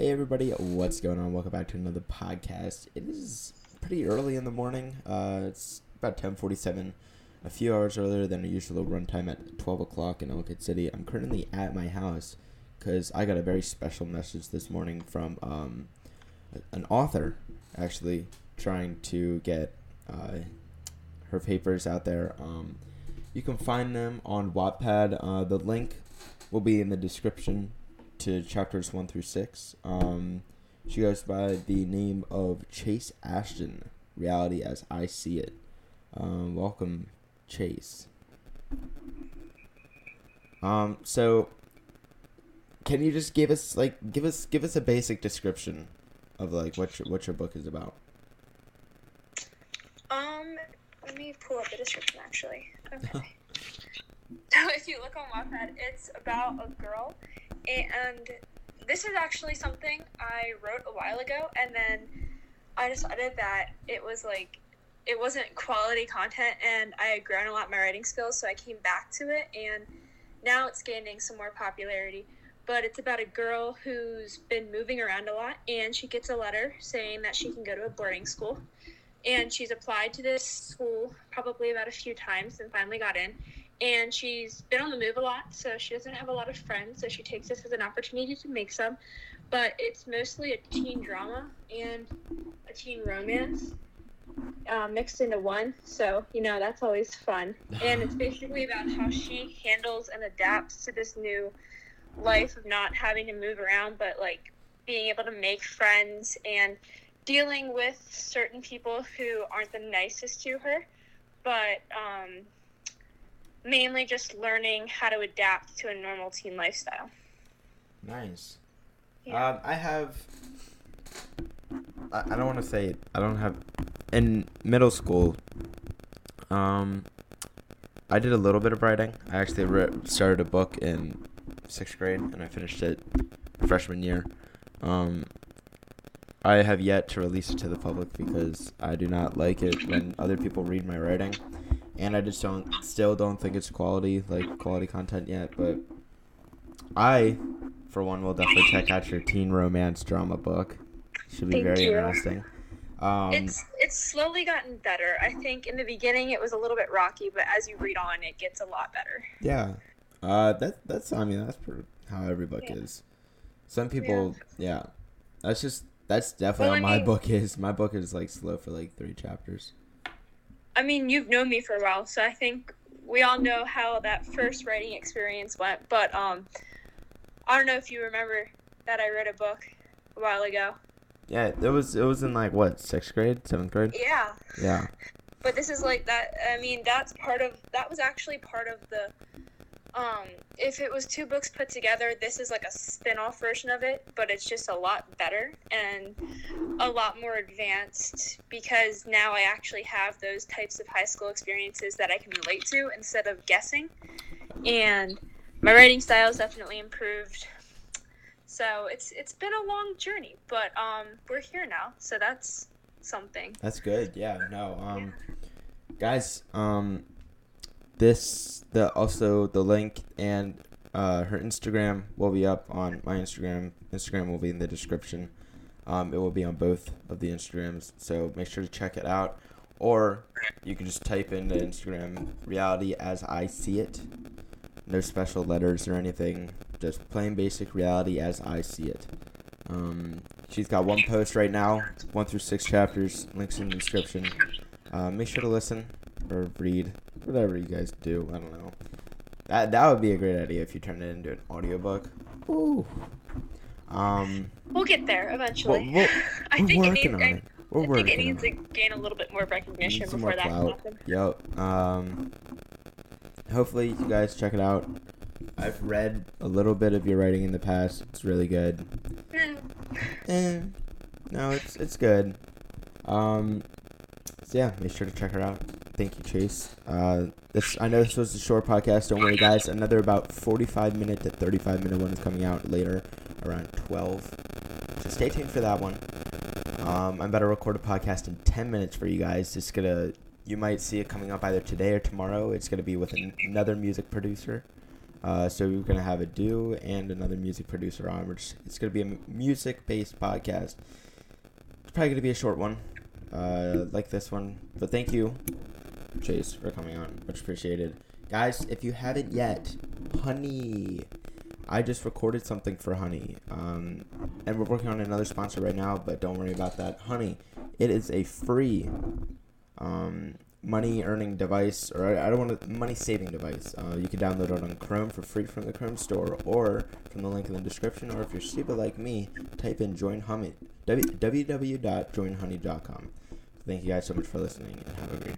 Hey everybody, what's going on? Welcome back to another podcast. It is pretty early in the morning. Uh, it's about ten forty-seven, a few hours earlier than our usual runtime at twelve o'clock in Ellicott City. I'm currently at my house because I got a very special message this morning from um, an author, actually trying to get uh, her papers out there. Um, you can find them on Wattpad. Uh, the link will be in the description to chapters one through six. Um, she goes by the name of Chase Ashton. Reality as I see it. Um, welcome, Chase. Um, so can you just give us like give us give us a basic description of like what your what your book is about? Um, let me pull up the description actually. Okay. so if you look on Wattpad, it's about a girl and this is actually something I wrote a while ago, and then I decided that it was like it wasn't quality content, and I had grown a lot my writing skills, so I came back to it, and now it's gaining some more popularity. But it's about a girl who's been moving around a lot, and she gets a letter saying that she can go to a boarding school. And she's applied to this school probably about a few times and finally got in and she's been on the move a lot, so she doesn't have a lot of friends. So she takes this as an opportunity to make some. But it's mostly a teen drama and a teen romance uh, mixed into one. So you know that's always fun. And it's basically about how she handles and adapts to this new life of not having to move around, but like being able to make friends and dealing with certain people who aren't the nicest to her, but um, mainly just learning how to adapt to a normal teen lifestyle. Nice. Yeah. Um, I have. I, I don't want to say it. I don't have. In middle school, um, I did a little bit of writing. I actually re- started a book in sixth grade, and I finished it freshman year. Um, I have yet to release it to the public because I do not like it when other people read my writing and I just don't still don't think it's quality like quality content yet. But I, for one, will definitely check out your teen romance drama book. Should be Thank very you. interesting. Um, it's it's slowly gotten better. I think in the beginning it was a little bit rocky, but as you read on, it gets a lot better. Yeah, uh, that that's I mean that's how every book yeah. is. Some people, yeah. yeah. that's just that's definitely well, how my mean, book is. My book is like slow for like three chapters. I mean, you've known me for a while, so I think we all know how that first writing experience went. But um, I don't know if you remember that I read a book a while ago. Yeah, it was it was in like what sixth grade, seventh grade. Yeah. Yeah. But this is like that. I mean, that's part of that was actually part of the um, if it was two books put together, this is like a spin-off version of it, but it's just a lot better and a lot more advanced because now I actually have those types of high school experiences that I can relate to instead of guessing. And my writing style is definitely improved. So it's it's been a long journey, but um, we're here now, so that's something. That's good. Yeah. No. Um, yeah. guys. Um, this the also the link and uh, her Instagram will be up on my Instagram. Instagram will be in the description. Um, it will be on both of the Instagrams, so make sure to check it out. Or you can just type in the Instagram reality as I see it. No special letters or anything. Just plain basic reality as I see it. Um, she's got one post right now, one through six chapters. Links in the description. Uh, make sure to listen or read whatever you guys do. I don't know. That that would be a great idea if you turn it into an audiobook. Ooh. Um. We'll get there eventually. We're, we're, I think it needs. I, we're I think it needs to gain a little bit more recognition before that can happen. Yep. Um. Hopefully, you guys check it out. I've read a little bit of your writing in the past. It's really good. Mm. eh, no, it's it's good. Um. So yeah, make sure to check her out. Thank you, Chase. Uh, this I know this was a short podcast. Don't worry, guys. Another about 45 minute to 35 minute one is coming out later, around 12. So stay tuned for that one. Um, I'm about to record a podcast in 10 minutes for you guys. It's gonna, you might see it coming up either today or tomorrow. It's gonna be with an, another music producer. Uh, so we're gonna have a do and another music producer on. Just, it's gonna be a music-based podcast. It's probably gonna be a short one, uh, like this one. But thank you, Chase, for coming on. Much appreciated, guys. If you haven't yet, Honey, I just recorded something for Honey, um, and we're working on another sponsor right now. But don't worry about that, Honey. It is a free um, money earning device, or I don't want to money saving device. Uh, you can download it on Chrome for free from the Chrome store, or from the link in the description. Or if you're stupid like me, type in join honey w- www.joinhoney.com. Thank you guys so much for listening, and have a great day.